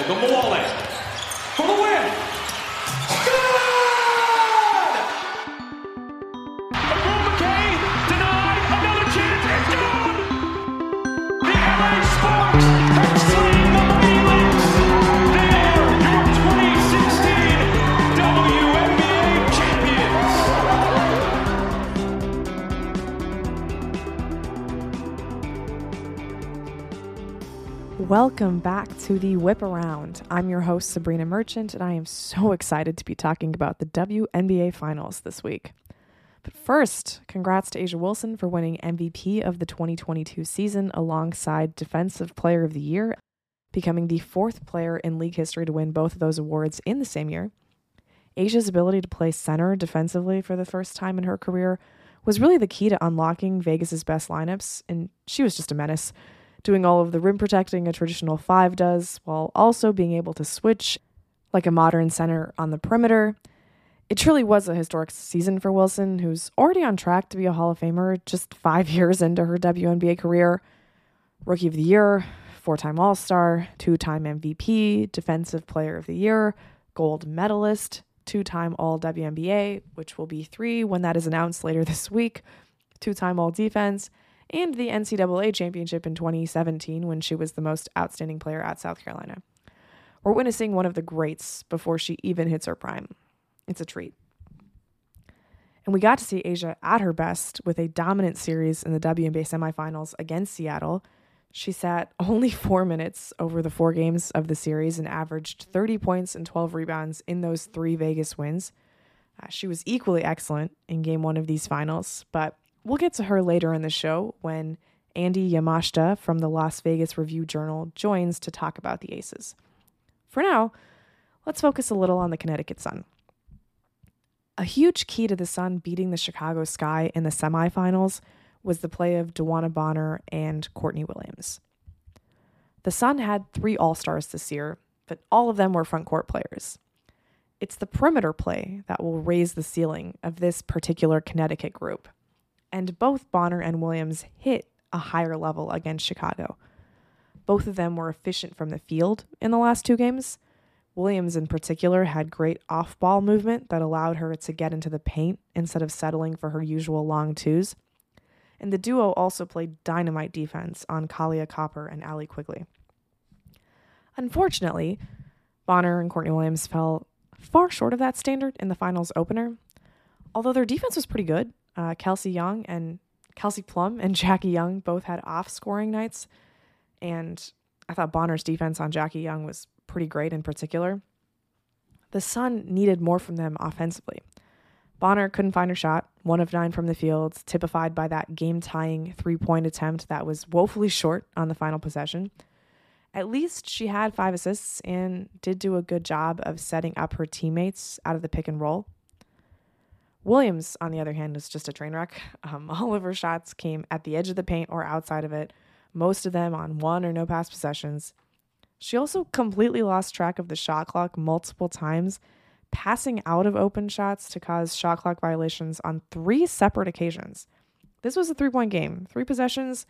Ogunbowale for the win. Good! Ogwumike denied another chance. It's good! The LA Sparks have Welcome back to the Whip Around. I'm your host, Sabrina Merchant, and I am so excited to be talking about the WNBA Finals this week. But first, congrats to A'ja Wilson for winning MVP of the 2022 season alongside Defensive Player of the Year, becoming the fourth player in league history to win both of those awards in the same year. A'ja's ability to play center defensively for the first time in her career was really the key to unlocking Vegas's best lineups, and she was just a menace doing all of the rim protecting a traditional five does, while also being able to switch like a modern center on the perimeter. It truly was a historic season for Wilson, who's already on track to be a Hall of Famer just five years into her WNBA career. Rookie of the Year, four time All Star, two time MVP, Defensive Player of the Year, gold medalist, two time All WNBA, which will be three when that is announced later this week, two time All Defense, and the NCAA championship in 2017 when she was the most outstanding player at South Carolina. We're witnessing one of the greats before she even hits her prime. It's a treat. And we got to see A'ja at her best with a dominant series in the WNBA semifinals against Seattle. She sat only four minutes over the four games of the series and averaged 30 points and 12 rebounds in those three Vegas wins. Uh, she was equally excellent in game one of these finals, but we'll get to her later in the show when Andy Yamashita from the Las Vegas Review Journal joins to talk about the Aces. For now, let's focus a little on the Connecticut Sun. A huge key to the Sun beating the Chicago Sky in the semifinals was the play of DeWanna Bonner and Courtney Williams. The Sun had three All Stars this year, but all of them were front court players. It's the perimeter play that will raise the ceiling of this particular Connecticut group and both Bonner and Williams hit a higher level against Chicago. Both of them were efficient from the field in the last two games. Williams, in particular, had great off ball movement that allowed her to get into the paint instead of settling for her usual long twos. And the duo also played dynamite defense on Kahleah Copper and Allie Quigley. Unfortunately, Bonner and Courtney Williams fell far short of that standard in the finals opener. Although their defense was pretty good, uh, Kelsey Young and Kelsey Plum and Jackie Young both had off scoring nights. And I thought Bonner's defense on Jackie Young was pretty great in particular. The Sun needed more from them offensively. Bonner couldn't find her shot, one of nine from the field, typified by that game tying three point attempt that was woefully short on the final possession. At least she had five assists and did do a good job of setting up her teammates out of the pick and roll. Williams, on the other hand, is just a train wreck. Um, all of her shots came at the edge of the paint or outside of it, most of them on one or no pass possessions. She also completely lost track of the shot clock multiple times, passing out of open shots to cause shot clock violations on three separate occasions. This was a three point game, three possessions,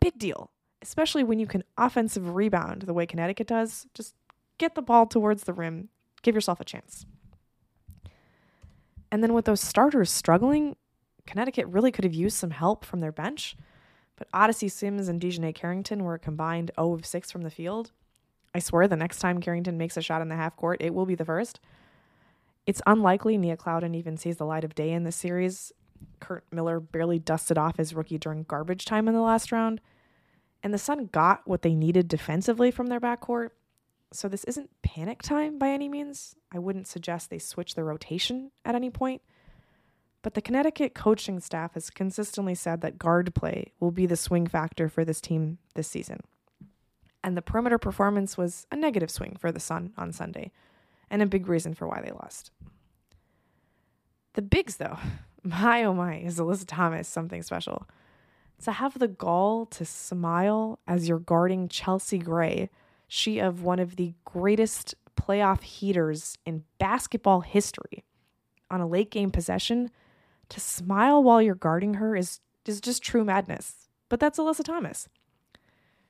big deal, especially when you can offensive rebound the way Connecticut does. Just get the ball towards the rim, give yourself a chance. And then with those starters struggling, Connecticut really could have used some help from their bench. But Odyssey Sims and DiJonai Carrington were a combined 0 of 6 from the field. I swear the next time Carrington makes a shot in the half court, it will be the first. It's unlikely Nia Clouden even sees the light of day in this series. Curt Miller barely dusted off his rookie during garbage time in the last round. And the Sun got what they needed defensively from their backcourt, so this isn't panic time by any means. I wouldn't suggest they switch the rotation at any point. But the Connecticut coaching staff has consistently said that guard play will be the swing factor for this team this season. And the perimeter performance was a negative swing for the Sun on Sunday, and a big reason for why they lost. The bigs, though, my oh my, is Alyssa Thomas something special. To have the gall to smile as you're guarding Chelsea Gray she of one of the greatest playoff heaters in basketball history on a late game possession to smile while you're guarding her is is just true madness. But that's Alyssa Thomas.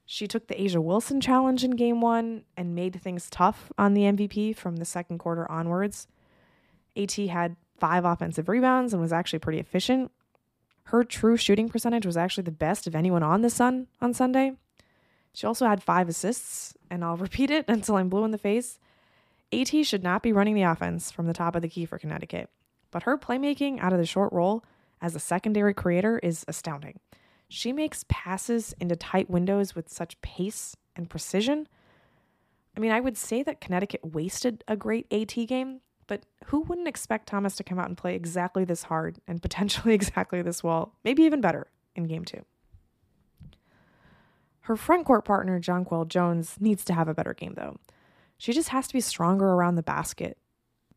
She took the A'ja Wilson challenge in game one and made things tough on the MVP from the second quarter onwards. AT had five offensive rebounds and was actually pretty efficient. Her true shooting percentage was actually the best of anyone on the Sun on Sunday. She also had five assists, and I'll repeat it until I'm blue in the face. AT should not be running the offense from the top of the key for Connecticut, but her playmaking out of the short roll as a secondary creator is astounding. She makes passes into tight windows with such pace and precision. I mean, I would say that Connecticut wasted a great AT game, but who wouldn't expect Thomas to come out and play exactly this hard and potentially exactly this well, maybe even better in game two? Her front court partner, Jonquel Jones, needs to have a better game, though. She just has to be stronger around the basket.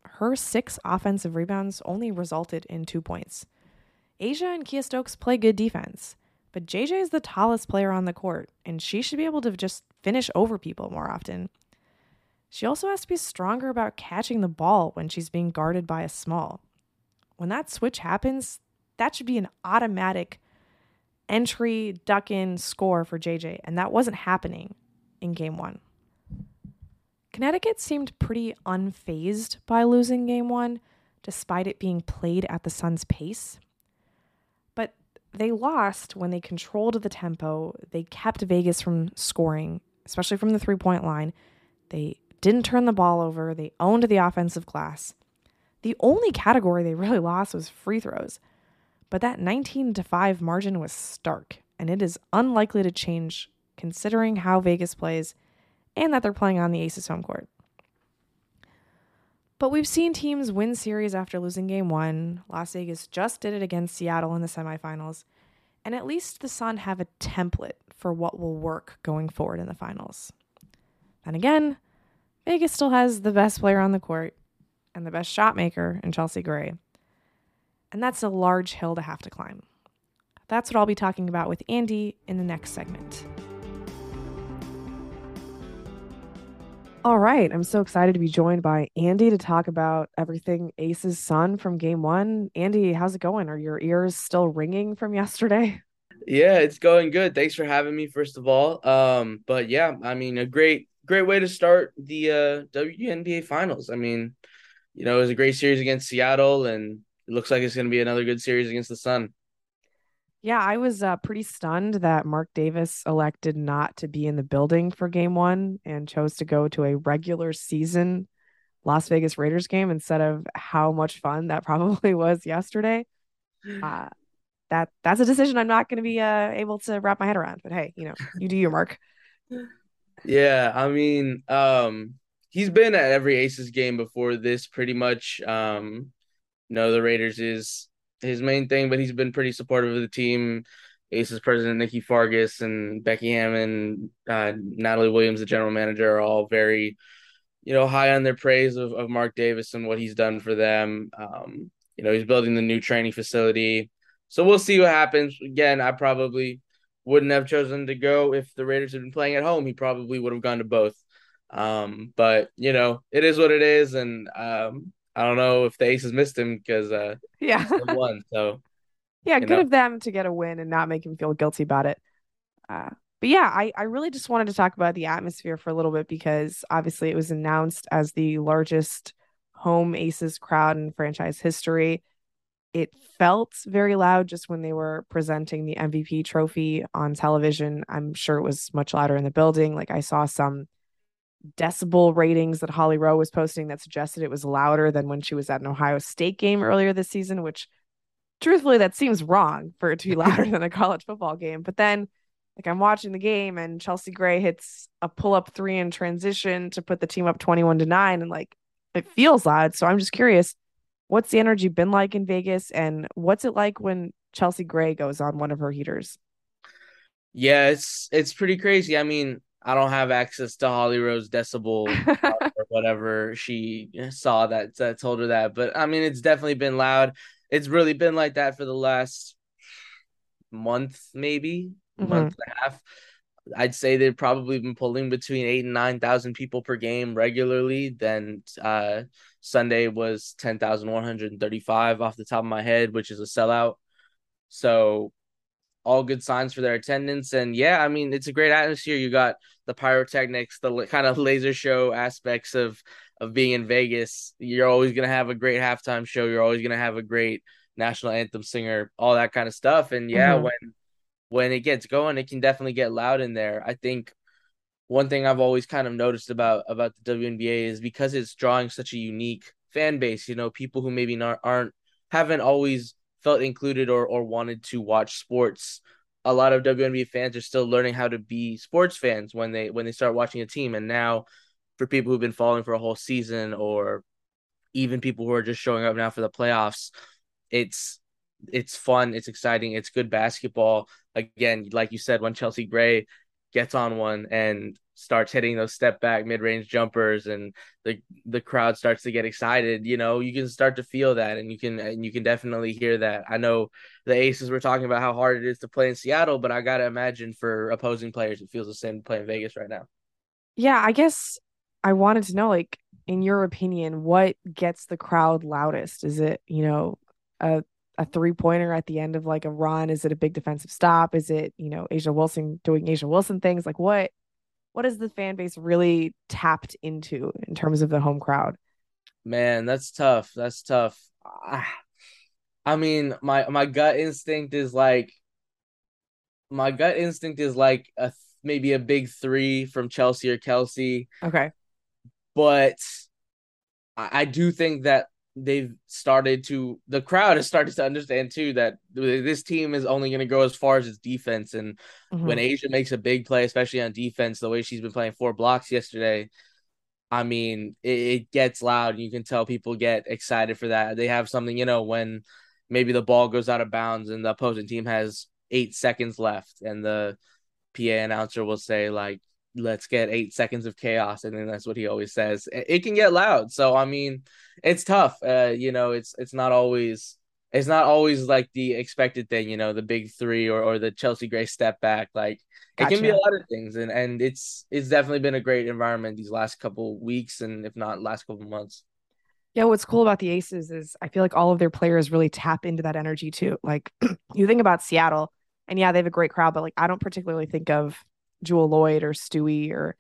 Her six offensive rebounds only resulted in two points. A'ja and Kiah Stokes play good defense, but JJ is the tallest player on the court, and she should be able to just finish over people more often. She also has to be stronger about catching the ball when she's being guarded by a small. When that switch happens, that should be an automatic entry, duck in, score for JJ, and that wasn't happening in game one. Connecticut seemed pretty unfazed by losing game one, despite it being played at the Suns' pace. But they lost when they controlled the tempo, they kept Vegas from scoring, especially from the three point line. They didn't turn the ball over, they owned the offensive glass. The only category they really lost was free throws. But that 19 to 5 margin was stark, and it is unlikely to change considering how Vegas plays and that they're playing on the Aces home court. But we've seen teams win series after losing game one. Las Vegas just did it against Seattle in the semifinals. And at least the Sun have a template for what will work going forward in the finals. And again, Vegas still has the best player on the court and the best shot maker in Chelsea Gray. And that's a large hill to have to climb. That's what I'll be talking about with Andy in the next segment. All right. I'm so excited to be joined by Andy to talk about everything Ace's son from game one. Andy, how's it going? Are your ears still ringing from yesterday? Yeah, it's going good. Thanks for having me, first of all. Um, but yeah, I mean, a great, great way to start the uh, WNBA finals. I mean, you know, it was a great series against Seattle, and it looks like it's going to be another good series against the Sun. Yeah, I was uh, pretty stunned that Mark Davis elected not to be in the building for game one and chose to go to a regular season Las Vegas Raiders game instead of how much fun that probably was yesterday. Uh, that that's a decision I'm not going to be uh, able to wrap my head around. But hey, you know, you do your mark. Yeah, I mean, um, he's been at every Aces game before this, pretty much. Um, know, the Raiders is his main thing, but he's been pretty supportive of the team. Aces president Nikki Fargas and Becky Hammon, uh, Natalie Williams, the general manager, are all very, you know, high on their praise of, of Mark Davis and what he's done for them. Um, you know, he's building the new training facility. So we'll see what happens. Again, I probably wouldn't have chosen to go if the Raiders had been playing at home. He probably would have gone to both. Um, but you know, it is what it is, and um, I don't know if the Aces missed him because uh, yeah, won. So yeah, good know. of them to get a win and not make him feel guilty about it. Uh, but yeah, I, I really just wanted to talk about the atmosphere for a little bit because obviously it was announced as the largest home Aces crowd in franchise history. It felt very loud just when they were presenting the MVP trophy on television. I'm sure it was much louder in the building. Like I saw some decibel ratings that Holly Rowe was posting that suggested it was louder than when she was at an Ohio State game earlier this season, which truthfully that seems wrong for it to be louder than a college football game. But then like I'm watching the game and Chelsea Gray hits a pull up three in transition to put the team up 21 to 9 and like it feels loud. So I'm just curious, what's the energy been like in Vegas and what's it like when Chelsea Gray goes on one of her heaters? Yeah, it's it's pretty crazy. I mean, I don't have access to Holly Rowe's decibel or whatever she saw that that told her that. But I mean, it's definitely been loud. It's really been like that for the last month, maybe mm-hmm. month and a half. I'd say they've probably been pulling between eight and nine thousand people per game regularly. Then uh, Sunday was ten thousand one hundred thirty-five off the top of my head, which is a sellout. So all good signs for their attendance. And yeah, I mean, it's a great atmosphere. You got the pyrotechnics, the kind of laser show aspects of of being in Vegas. You're always gonna have a great halftime show. You're always gonna have a great national anthem singer, all that kind of stuff. And yeah, mm-hmm. when when it gets going, it can definitely get loud in there. I think one thing I've always kind of noticed about about the WNBA is because it's drawing such a unique fan base. You know, people who maybe not aren't haven't always felt included or or wanted to watch sports. A lot of WNBA fans are still learning how to be sports fans when they when they start watching a team. And now, for people who've been following for a whole season, or even people who are just showing up now for the playoffs, it's it's fun, it's exciting, it's good basketball. Again, like you said, when Chelsea Gray gets on one and starts hitting those step back mid range jumpers and the the crowd starts to get excited, you know, you can start to feel that and you can and you can definitely hear that. I know the Aces were talking about how hard it is to play in Seattle, but I gotta imagine for opposing players it feels the same to play in Vegas right now. Yeah, I guess I wanted to know, like, in your opinion, what gets the crowd loudest? Is it, you know, a a three pointer at the end of like a run? Is it a big defensive stop? Is it, you know, A'ja Wilson doing A'ja Wilson things? Like what what is the fan base really tapped into in terms of the home crowd? Man, that's tough. That's tough. Ah, I mean, my my gut instinct is like my gut instinct is like a maybe a big three from Chelsea or Kelsey. Okay. But I do think that they've started to the crowd has started to understand too that this team is only going to go as far as its defense. And mm-hmm. when asia makes a big play especially on defense the way she's been playing four blocks yesterday I mean it, it gets loud. You can tell people get excited for that. They have something you know when maybe the ball goes out of bounds and the opposing team has 8 seconds left and the PA announcer will say like let's get eight seconds of chaos and then that's what he always says it can get loud so i mean it's tough uh you know it's it's not always it's not always like the expected thing you know the big three or, or the chelsea gray step back like gotcha. it can be a lot of things and and it's it's definitely been a great environment these last couple weeks and if not last couple months yeah, what's cool about the Aces is I feel like all of their players really tap into that energy too. Like you think about Seattle, and yeah, they have a great crowd, but like I don't particularly think of Jewell Loyd or Stewie or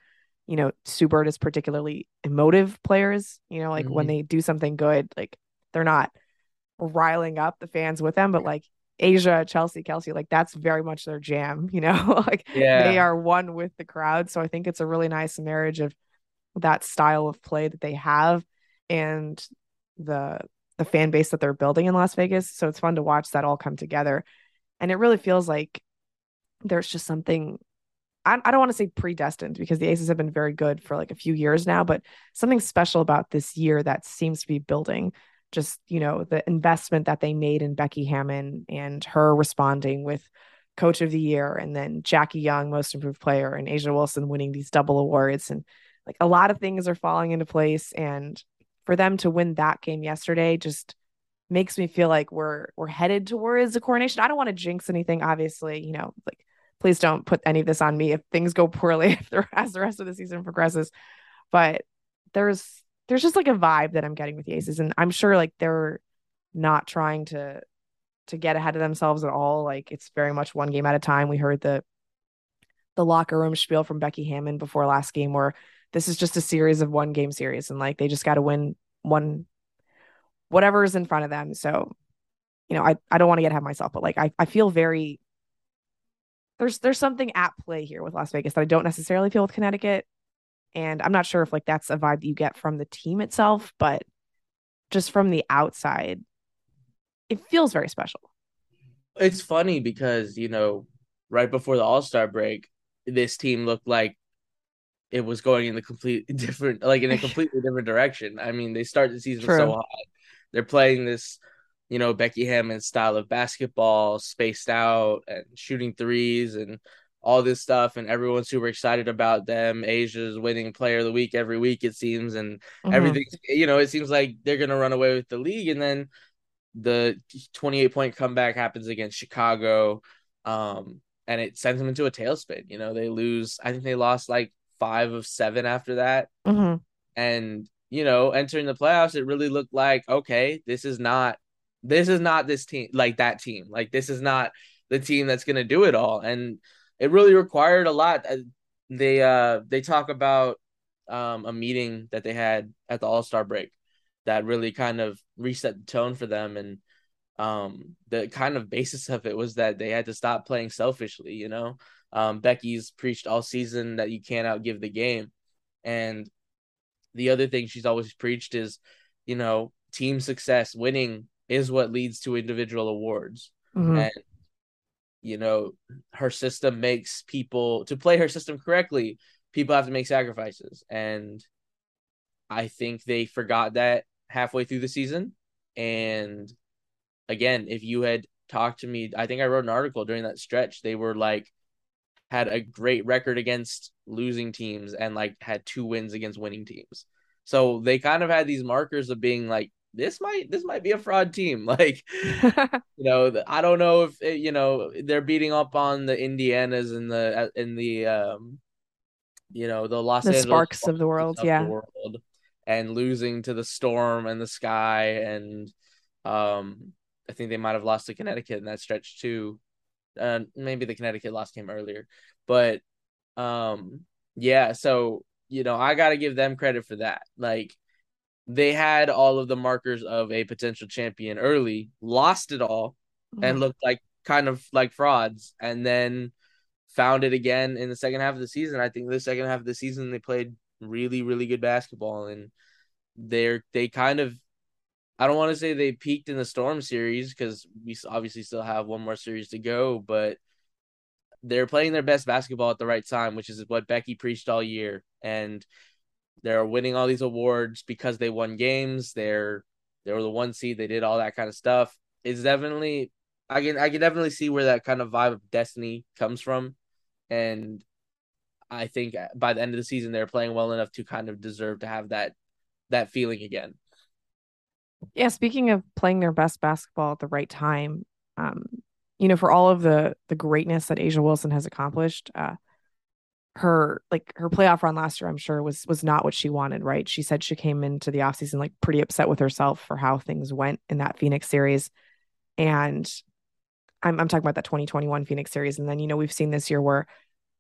you know Sue Bird as particularly emotive players. You know, like mm-hmm. when they do something good, like they're not riling up the fans with them, but like A'ja, Chelsea, Kelsey, like that's very much their jam. You know, like yeah. they are one with the crowd. So I think it's a really nice marriage of that style of play that they have and the the fan base that they're building in Las Vegas. So it's fun to watch that all come together. And it really feels like there's just something I, I don't want to say predestined because the Aces have been very good for like a few years now, but something special about this year that seems to be building. Just, you know, the investment that they made in Becky Hammon and her responding with coach of the year and then Jackie Young, most improved player, and A'ja Wilson winning these double awards. And like a lot of things are falling into place. And for them to win that game yesterday just makes me feel like we're we're headed towards a coronation. I don't want to jinx anything, obviously, you know, like please don't put any of this on me if things go poorly as the rest of the season progresses. But there's there's just like a vibe that I'm getting with the Aces, and I'm sure like they're not trying to to get ahead of themselves at all. Like it's very much one game at a time. We heard the the locker room spiel from Becky Hammon before last game, where this is just a series of one game series, and like they just got to win one whatever is in front of them. So, you know, I I don't want to get ahead of myself, but like I I feel very there's there's something at play here with Las Vegas that I don't necessarily feel with Connecticut. And I'm not sure if like that's a vibe that you get from the team itself, but just from the outside, it feels very special. It's funny because, you know, right before the All-Star break, this team looked like it was going in the complete different like in a completely different direction. I mean, they start the season True. so hot. They're playing this you know, Becky Hammon's style of basketball, spaced out and shooting threes and all this stuff. And everyone's super excited about them. A'ja's winning player of the week every week, it seems. And mm-hmm. everything, you know, it seems like they're going to run away with the league. And then the 28 point comeback happens against Chicago. Um, and it sends them into a tailspin. You know, they lose, I think they lost like five of seven after that. Mm-hmm. And, you know, entering the playoffs, it really looked like, okay, this is not this is not this team like that team. Like this is not the team that's going to do it all. And it really required a lot. Uh, they uh they talk about um a meeting that they had at the All-Star break that really kind of reset the tone for them and um the kind of basis of it was that they had to stop playing selfishly, you know. Um Becky's preached all season that you can't outgive the game. And the other thing she's always preached is, you know, team success, winning is what leads to individual awards. Mm-hmm. And you know, her system makes people to play her system correctly, people have to make sacrifices. And I think they forgot that halfway through the season. And again, if you had talked to me, I think I wrote an article during that stretch. They were like had a great record against losing teams and like had two wins against winning teams. So they kind of had these markers of being like this might this might be a fraud team. Like, you know, I don't know if it, you know they're beating up on the Indianas in the in the um, you know, the Los the Angeles Sparks of the world, of yeah, the world, and losing to the Storm and the Sky, and um, I think they might have lost to Connecticut in that stretch too. Uh, maybe the Connecticut lost came earlier, but um, yeah. So you know, I got to give them credit for that. Like they had all of the markers of a potential champion early, lost it all, mm-hmm. and looked like kind of like frauds, and then found it again in the second half of the season. I think the second half of the season they played really, really good basketball, and they're they kind of I don't want to say they peaked in the Storm series because we obviously still have one more series to go, but they're playing their best basketball at the right time, which is what Becky preached all year. And they're winning all these awards because they won games. They're they were the one seed. They did all that kind of stuff. It's definitely I can I can definitely see where that kind of vibe of destiny comes from, and I think by the end of the season they're playing well enough to kind of deserve to have that that feeling again. Yeah, speaking of playing their best basketball at the right time, um, you know, for all of the the greatness that A'ja Wilson has accomplished, uh, her like her playoff run last year i'm sure was was not what she wanted right? She said she came into the offseason like pretty upset with herself for how things went in that phoenix series. And I'm, I'm talking about that 2021 phoenix series. And then you know we've seen this year where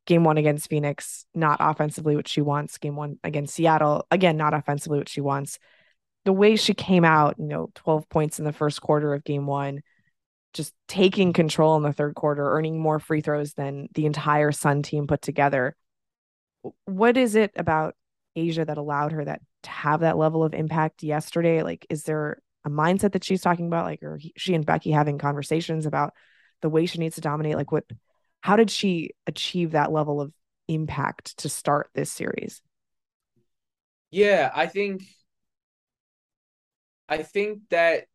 game one against phoenix not offensively what she wants game one against seattle again not offensively what she wants. The way she came out you know 12 points in the first quarter of game one just taking control in the third quarter earning more free throws than the entire sun team put together what is it about A'ja that allowed her that to have that level of impact yesterday? Like, is there a mindset that she's talking about? Like, are he, she and Becky having conversations about the way she needs to dominate? Like, what, how did she achieve that level of impact to start this series? Yeah, I think, I think that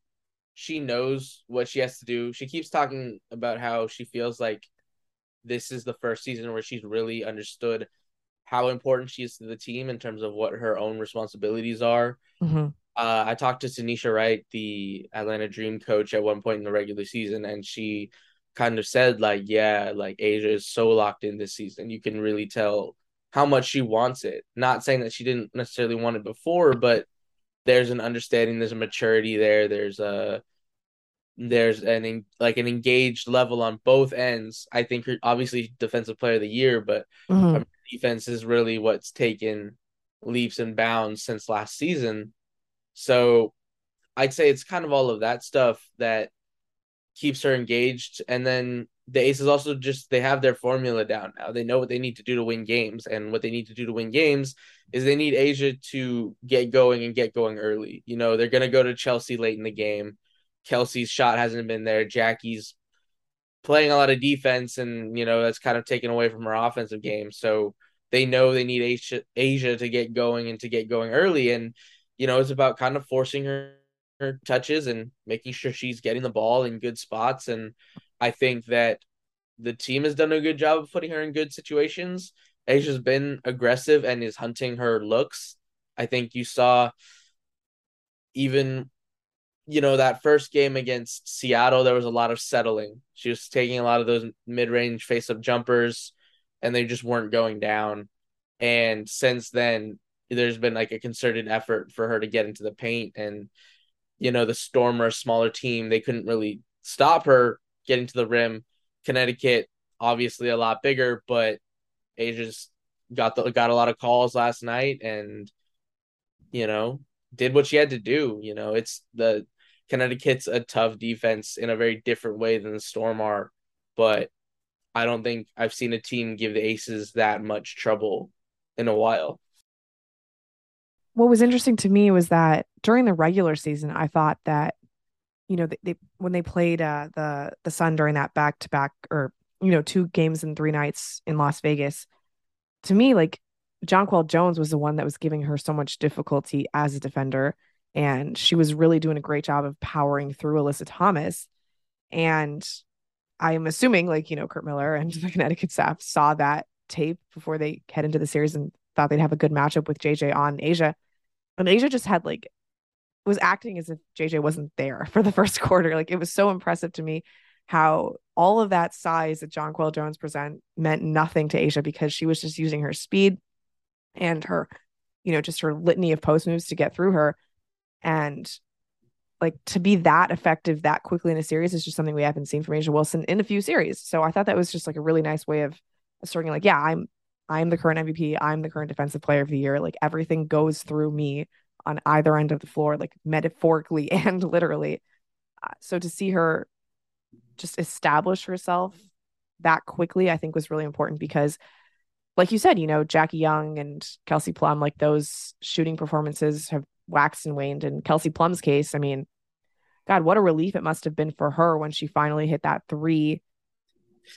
she knows what she has to do. She keeps talking about how she feels like this is the first season where she's really understood how important she is to the team in terms of what her own responsibilities are. Mm-hmm. Uh, I talked to Tanisha Wright, the Atlanta Dream coach, at one point in the regular season, and she kind of said, like, yeah, like A'ja is so locked in this season. You can really tell how much she wants it. Not saying that she didn't necessarily want it before, but there's an understanding, there's a maturity there, there's a there's an like an engaged level on both ends. I think obviously defensive player of the year, but mm-hmm defense is really what's taken leaps and bounds since last season. So I'd say it's kind of all of that stuff that keeps her engaged. And then the Aces also just they have their formula down now. They know what they need to do to win games. And what they need to do to win games is they need A'ja to get going and get going early. You know, they're gonna go to Chelsea late in the game. Kelsey's shot hasn't been there. Jackie's playing a lot of defense, and you know that's kind of taken away from her offensive game. So they know they need Asia, A'ja to get going and to get going early, and you know it's about kind of forcing her her touches and making sure she's getting the ball in good spots. And I think that the team has done a good job of putting her in good situations. A'ja's been aggressive and is hunting her looks. I think you saw even you know, that first game against Seattle, there was a lot of settling. She was taking a lot of those mid range face up jumpers and they just weren't going down. And since then, there's been like a concerted effort for her to get into the paint. And, you know, the storm Stormer, smaller team, they couldn't really stop her getting to the rim. Connecticut obviously a lot bigger, but A'ja's got the got a lot of calls last night and you know did what she had to do. You know, it's the Connecticut's a tough defense in a very different way than the Storm are, but I don't think I've seen a team give the Aces that much trouble in a while. What was interesting to me was that during the regular season, I thought that you know they, they when they played uh, the the Sun during that back to back or you know two games in three nights in Las Vegas, to me like Jonquel Jones was the one that was giving her so much difficulty as a defender, and she was really doing a great job of powering through Alyssa Thomas, and I'm assuming like you know Curt Miller and the Connecticut staff saw that tape before they head into the series and thought they'd have a good matchup with JJ on A'ja. and A'ja just had like was acting as if JJ wasn't there for the first quarter. Like it was so impressive to me how all of that size that Jonquel Jones present meant nothing to A'ja because she was just using her speed and her, you know, just her litany of post moves to get through her. And like to be that effective that quickly in a series is just something we haven't seen from A'ja Wilson in a few series. So I thought that was just like a really nice way of asserting like, yeah, I'm I'm the current MVP. I'm the current defensive player of the year. Like everything goes through me on either end of the floor, like metaphorically and literally. Uh, so to see her just establish herself that quickly, I think was really important because, like you said, you know, Jackie Young and Kelsey Plum, like those shooting performances have waxed and waned. In Kelsey Plum's case, I mean, God, what a relief it must have been for her when she finally hit that three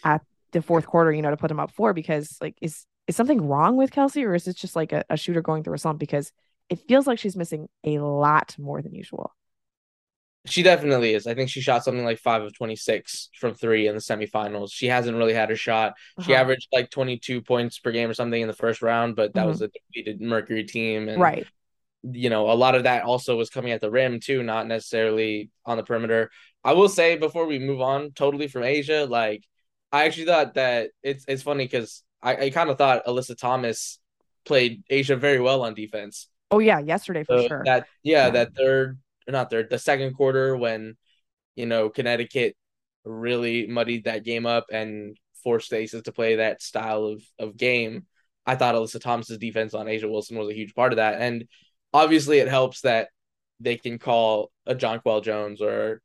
at the fourth quarter, you know, to put them up four because like is is something wrong with Kelsey or is it just like a, a shooter going through a slump? Because it feels like she's missing a lot more than usual. She definitely is. I think she shot something like five of 26 from three in the semifinals. She hasn't really had a shot. She Uh-huh. averaged like 22 points per game or something in the first round, but that Mhm. was a defeated Mercury team. And, Right. You know, a lot of that also was coming at the rim too, not necessarily on the perimeter. I will say before we move on totally from A'ja, like, I actually thought that it's it's funny because I, I kind of thought Alyssa Thomas played A'ja very well on defense. Oh yeah, yesterday for So sure. that yeah, Yeah. that third not third, the second quarter when you know Connecticut really muddied that game up and forced Aces to play that style of of game. I thought Alyssa Thomas's defense on A'ja Wilson was a huge part of that, and obviously it helps that they can call a Jonquel Jones or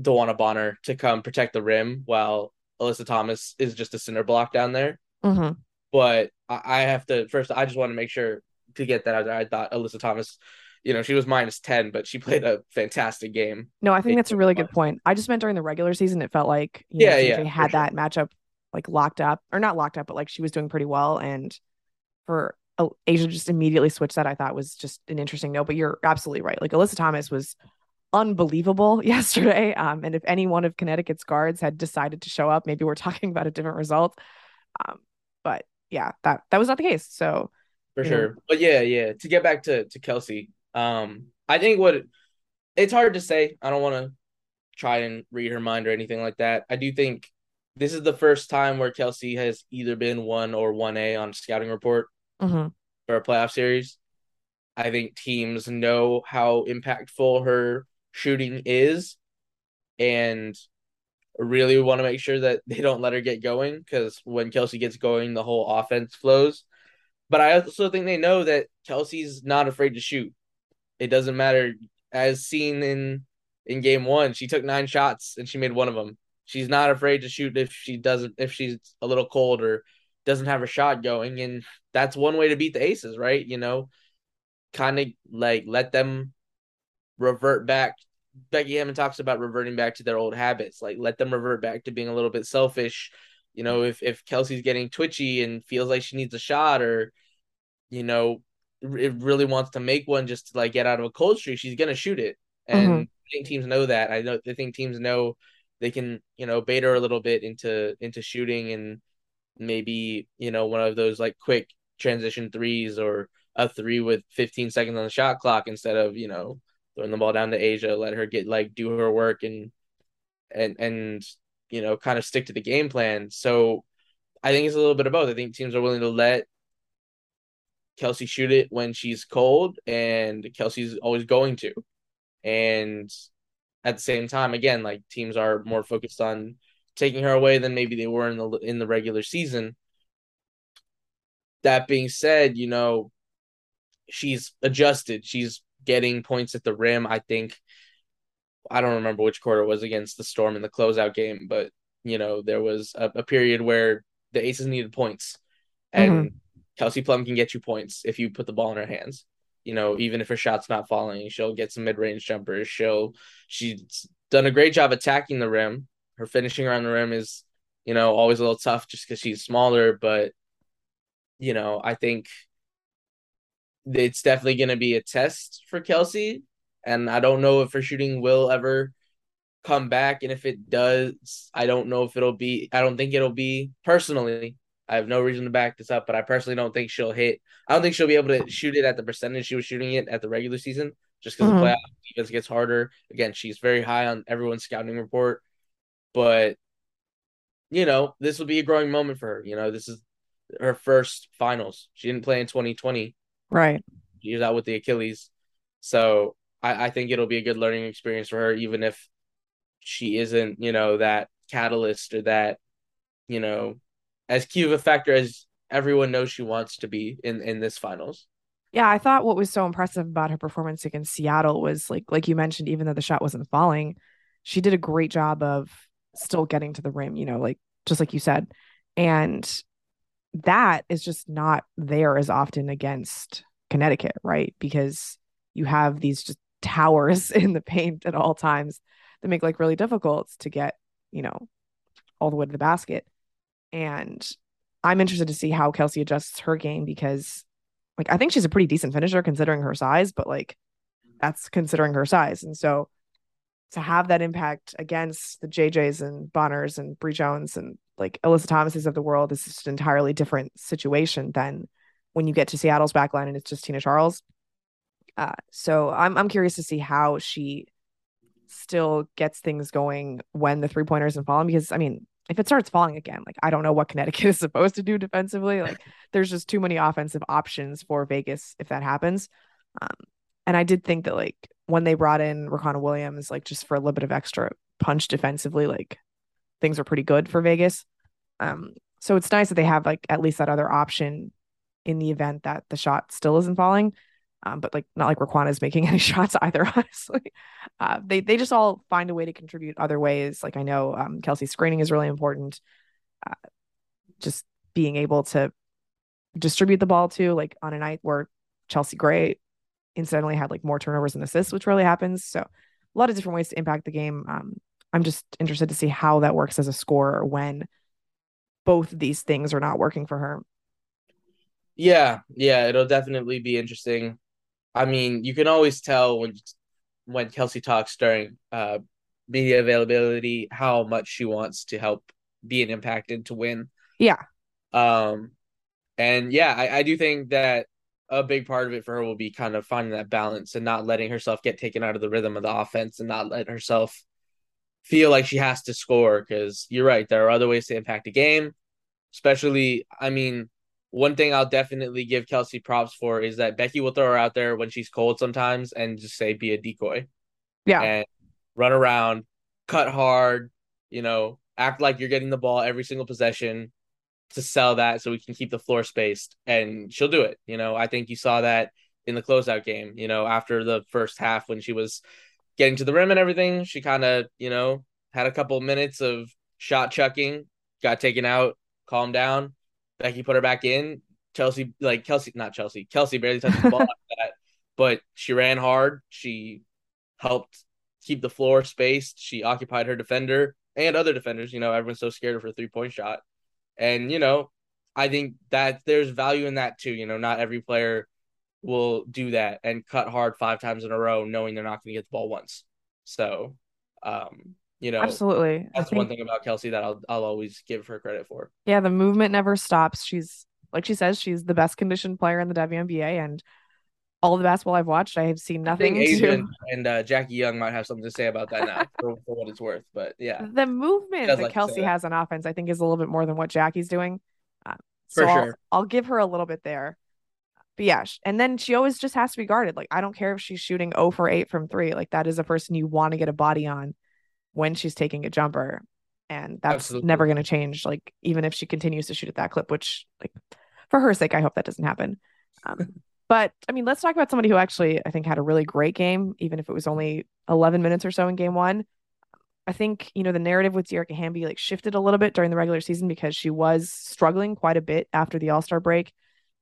DeWanna Bonner to come protect the rim while Alyssa Thomas is just a center block down there Mhm. but I, have to first. I just want to make sure to get that out there. I thought Alyssa Thomas, you know, she was minus ten, but she played a fantastic game. No, I think that's a really good point. I just meant during the regular season, it felt like you know, Yeah, yeah, had sure. that matchup like locked up, or not locked up, but like she was doing pretty well. And for uh, A'ja just immediately switched that, I thought was just an interesting note. But you're absolutely right. Like Alyssa Thomas was unbelievable yesterday. Um, and if any one of Connecticut's guards had decided to show up, maybe we're talking about a different result. Um, but yeah, that that was not the case. So for you know. sure. But yeah, yeah. To get back to to Kelsey, um, I think what it's hard to say. I don't want to try and read her mind or anything like that. I do think this is the first time where Kelsey has either been one or one A on scouting report mhm. for a playoff series. I think teams know how impactful her shooting is and really want to make sure that they don't let her get going because when Kelsey gets going, the whole offense flows. But I also think they know that Kelsey's not afraid to shoot. It doesn't matter. As seen in in game one, she took nine shots and she made one of them. She's not afraid to shoot if she doesn't if she's a little cold or doesn't have a shot going. And that's one way to beat the aces, right? You know, kind of like let them revert back. Becky Hammon talks about reverting back to their old habits. Like let them revert back to being a little bit selfish. You know, if if Kelsey's getting twitchy and feels like she needs a shot or, you know, it really wants to make one just to like get out of a cold streak, she's gonna shoot it. And Mhm. I think teams know that. I know I think teams know they can, you know, bait her a little bit into into shooting and maybe, you know, one of those like quick transition threes or a three with 15 seconds on the shot clock instead of, you know, throwing the ball down to A'ja, let her get like do her work and and and you know, kind of stick to the game plan. So I think it's a little bit of both. I think teams are willing to let Kelsey shoot it when she's cold, and Kelsey's always going to. And at the same time, again, like teams are more focused on taking her away than maybe they were in the in the regular season. That being said, you know, she's adjusted. She's getting points at the rim. I think I don't remember which quarter it was against the Storm in the closeout game, but you know, there was a, a period where the Aces needed points. And mm-hmm. Kelsey Plum can get you points if you put the ball in her hands. You know, even if her shot's not falling, she'll get some mid range jumpers. She'll she's done a great job attacking the rim. Her finishing around the rim is, you know, always a little tough just because she's smaller, but you know, I think it's definitely going to be a test for Kelsey. And I don't know if her shooting will ever come back. And if it does, I don't know if it'll be, I don't think it'll be personally. I have no reason to back this up, but I personally don't think she'll hit. I don't think she'll be able to shoot it at the percentage she was shooting it at the regular season just because mm-hmm. the playoff defense gets harder. Again, she's very high on everyone's scouting report. But, you know, this will be a growing moment for her. You know, this is her first finals. She didn't play in 2020. Right. She was out with the Achilles. So I, I think it'll be a good learning experience for her, even if she isn't, you know, that catalyst or that, you know, as key of a factor as everyone knows she wants to be in in this finals. Yeah, I thought what was so impressive about her performance against Seattle was like like you mentioned, even though the shot wasn't falling, she did a great job of still getting to the rim, you know, like just like you said. And that is just not there as often against Connecticut, right? Because you have these just towers in the paint at all times that make like really difficult to get, you know, all the way to the basket. And I'm interested to see how Kelsey adjusts her game because like I think she's a pretty decent finisher considering her size, but like that's considering her size. And so to have that impact against the JJs and Bonners and Bree Jones and like Alyssa Thomas's of the world is just an entirely different situation than when you get to Seattle's backline and it's just Tina Charles. Uh, so I'm I'm curious to see how she still gets things going when the three pointers and falling because I mean if it starts falling again, like I don't know what Connecticut is supposed to do defensively. Like there's just too many offensive options for Vegas if that happens. Um, and I did think that like when they brought in Riquna Williams, like just for a little bit of extra punch defensively, like things are pretty good for Vegas. Um, so it's nice that they have like at least that other option in the event that the shot still isn't falling. Um, but like not like Riquna is making any shots either, honestly. Uh, they they just all find a way to contribute other ways. Like I know um, Kelsey screening is really important. Uh, just being able to distribute the ball to like on a night where Chelsea Gray incidentally had like more turnovers and assists, which really happens. So a lot of different ways to impact the game. Um, I'm just interested to see how that works as a scorer when both of these things are not working for her. Yeah, yeah, it'll definitely be interesting. I mean, you can always tell when when Kelsey talks during uh, media availability how much she wants to help be an impact and to win. Yeah. Um, and yeah, I, I do think that a big part of it for her will be kind of finding that balance and not letting herself get taken out of the rhythm of the offense and not letting herself feel like she has to score. Because you're right, there are other ways to impact a game. Especially, I mean, one thing I'll definitely give Kelsey props for is that Becky will throw her out there when she's cold sometimes and just say be a decoy. Yeah. And run around, cut hard, you know, act like you're getting the ball every single possession to sell that so we can keep the floor spaced and she'll do it. You know, I think you saw that in the closeout game, you know, after the first half when she was getting to the rim and everything, she kind of, you know, had a couple minutes of shot chucking, got taken out, calmed down Becky put her back in. Chelsea, like Kelsey, not Chelsea, Kelsey barely touched the ball that, but she ran hard. She helped keep the floor spaced. She occupied her defender and other defenders. You know, everyone's so scared of her three point shot. And, you know, I think that there's value in that too. You know, not every player will do that and cut hard five times in a row, knowing they're not going to get the ball once. So, um, you know, absolutely. That's think, one thing about Kelsey that I'll I'll always give her credit for. Yeah, the movement never stops. She's like she says, she's the best conditioned player in the WNBA, and all the basketball I've watched, I have seen nothing. Adrian to... and uh, Jackie Young might have something to say about that now, for, for, what it's worth. But yeah, the movement that like Kelsey has on offense, I think, is a little bit more than what Jackie's doing. Uh, so for sure, I'll, I'll give her a little bit there. But yeah, and then she always just has to be guarded. Like I don't care if she's shooting 0 for 8 from 3. Like that is a person you want to get a body on when she's taking a jumper. And that's Absolutely. never going to change. Like, even if she continues to shoot at that clip, which, like, for her sake, I hope that doesn't happen. Um, but I mean, let's talk about somebody who actually, I think, had a really great game, even if it was only 11 minutes or so in game one. I think, you know, the narrative with Dearica Hamby like shifted a little bit during the regular season because she was struggling quite a bit after the All Star break.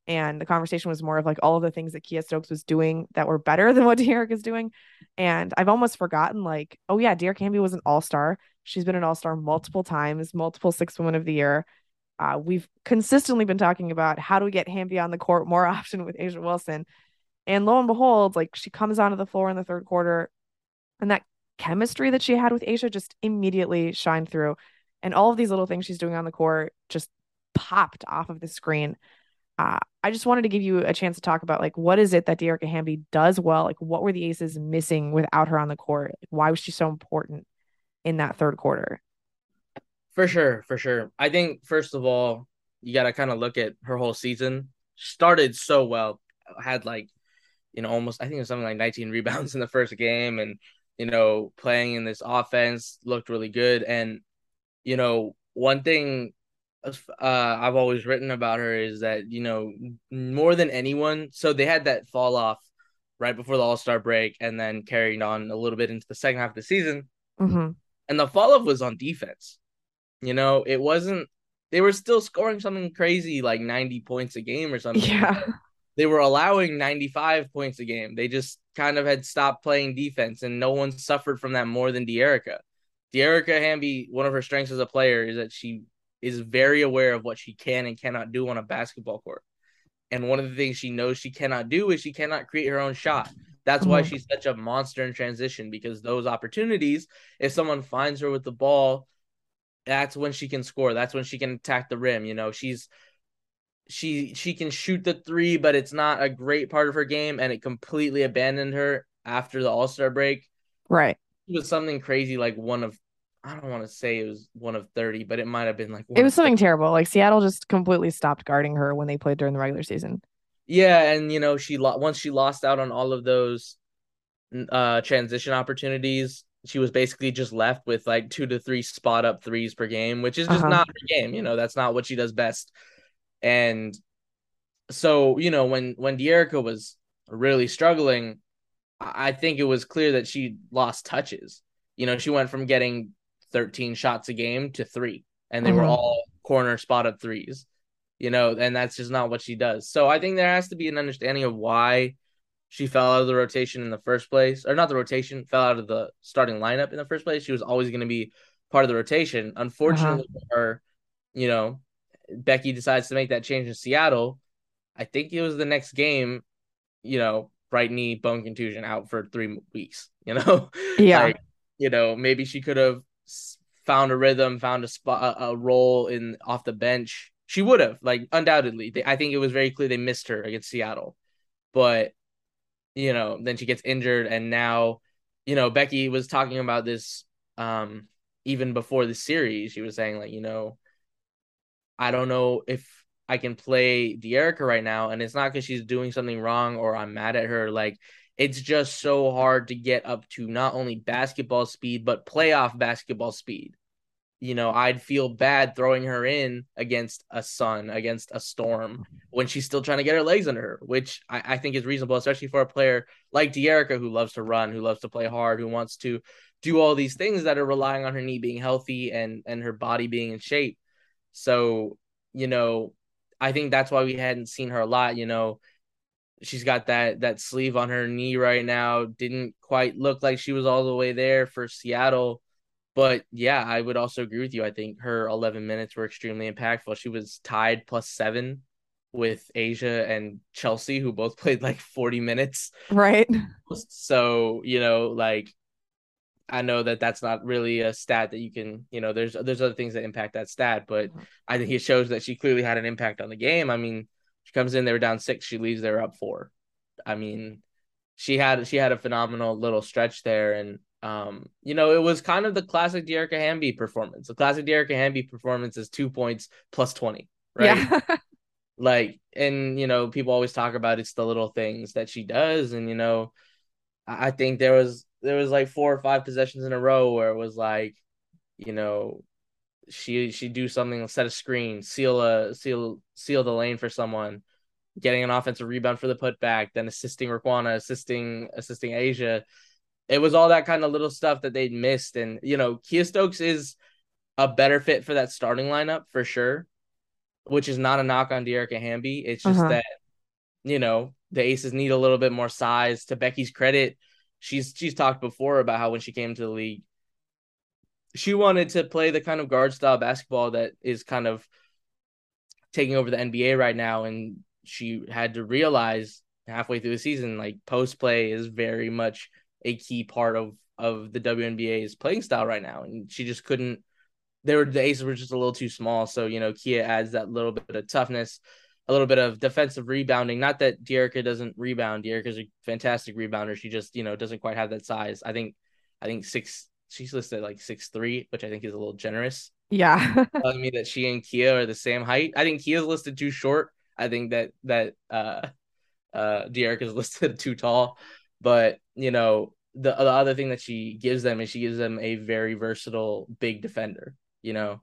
And the conversation was more of like all of the things that Kiah Stokes was doing that were better than what Dearica's doing. And I've almost forgotten, like, oh yeah, Dearica Hamby was an all star. She's been an all star multiple times, multiple six women of the year. Uh, we've consistently been talking about how do we get Hamby on the court more often with A'ja Wilson. And lo and behold, like she comes onto the floor in the third quarter, and that chemistry that she had with A'ja just immediately shined through. And all of these little things she's doing on the court just popped off of the screen. Uh, I just wanted to give you a chance to talk about like what is it that Dearica Hamby does well? Like what were the aces missing without her on the court? Why was she so important in that third quarter? For sure, for sure. I think first of all, you got to kind of look at her whole season. Started so well, had like, you know, almost I think it was something like 19 rebounds in the first game, and you know, playing in this offense looked really good. And you know, one thing uh, I've always written about her is that you know more than anyone. So they had that fall off right before the All Star break, and then carried on a little bit into the second half of the season. Mm-hmm. And the fall off was on defense. You know, it wasn't. They were still scoring something crazy like ninety points a game or something. Yeah. They were allowing ninety five points a game. They just kind of had stopped playing defense, and no one suffered from that more than Dearica. Dearica Hamby, one of her strengths as a player is that she is very aware of what she can and cannot do on a basketball court. And one of the things she knows she cannot do is she cannot create her own shot. That's why Mhm. she's such a monster in transition because those opportunities, if someone finds her with the ball, that's when she can score. That's when she can attack the rim. You know, she's she she can shoot the three, but it's not a great part of her game, and it completely abandoned her after the All Star break Right. it was something crazy like one of I don't want to say it was one of 30, but it might have been like one It was something terrible. Like Seattle just completely stopped guarding her when they played during the regular season. Yeah, and you know, she lo- once she lost out on all of those uh transition opportunities, she was basically just left with like two to three spot up threes per game, which is just Uh-huh. not her game, you know, that's not what she does best. And so, you know, when when Dearica was really struggling, I think it was clear that she lost touches. You know, she went from getting 13 shots a game to 3, and they were Mhm. all corner spot up threes. You know, and that's just not what she does. So I think there has to be an understanding of why she fell out of the rotation in the first place, or not the rotation, fell out of the starting lineup in the first place. She was always going to be part of the rotation. Uh-huh. Unfortunately for her, you know, Becky decides to make that change in Seattle. I think it was the next game, you know, right knee bone contusion out for three weeks, you know? Yeah. Like, you know, maybe she could have found a rhythm, found a spot, a, a role in off the bench. She would have, like, undoubtedly. They, I think it was very clear they missed her against Seattle. But, you know, then she gets injured. And now, you know, Becky was talking about this um, even before the series. She was saying, like, you know, I don't know if I can play Dearica right now. And it's not because she's doing something wrong or I'm mad at her. Like, it's just so hard to get up to not only basketball speed, but playoff basketball speed. You know, I'd feel bad throwing her in against a sun, against a storm, when she's still trying to get her legs under her, which I, I think is reasonable, especially for a player like Dearica who loves to run, who loves to play hard, who wants to do all these things that are relying on her knee being healthy and and her body being in shape. So, you know, I think that's why we hadn't seen her a lot. You know, she's got that that sleeve on her knee right now. Didn't quite look like she was all the way there for Seattle. But yeah, I would also agree with you. I think her 11 minutes were extremely impactful. She was tied plus seven with A'ja and Chelsea, who both played like 40 minutes. Right. So, you know, like I know that that's not really a stat that you can, you know, there's there's other things that impact that stat, but I think it shows that she clearly had an impact on the game. I mean, she comes in, they were down six, she leaves, they were up four. I mean, she had she had a phenomenal little stretch there, and um, you know, it was kind of the classic Dearica Hamby performance. The classic Dearica Hamby performance is two points plus twenty, right? Yeah. like and you know people always talk about it's the little things that she does and you know i I think there was there was like four or five possessions in a row where it was like you know she she do something, set a screen, seal a seal seal the lane for someone, getting an offensive rebound for the putback, then assisting Riquna, assisting assisting A'ja. It was all that kind of little stuff that they'd missed, and you know, Kiah Stokes is a better fit for that starting lineup for sure, which is not a knock on Dearica Hamby. It's just Uh-huh. that you know the Aces need a little bit more size. To Becky's credit, she's she's talked before about how when she came to the league, she wanted to play the kind of guard style basketball that is kind of taking over the NBA right now, and she had to realize halfway through the season, like post play is very much a key part of of the WNBA's playing style right now, and she just couldn't. They were the Aces were just a little too small, so you know Kiah adds that little bit of toughness, a little bit of defensive rebounding. Not that Dearica doesn't rebound. Dearica's a fantastic rebounder. She just you know doesn't quite have that size. I think I think six. She's listed like six three, which I think is a little generous Yeah. telling me that she and Kiah are the same height. I think Kiah's listed too short. I think that that uh uh Dearic is listed too tall. But you know, the the other thing that she gives them is she gives them a very versatile big defender, you know.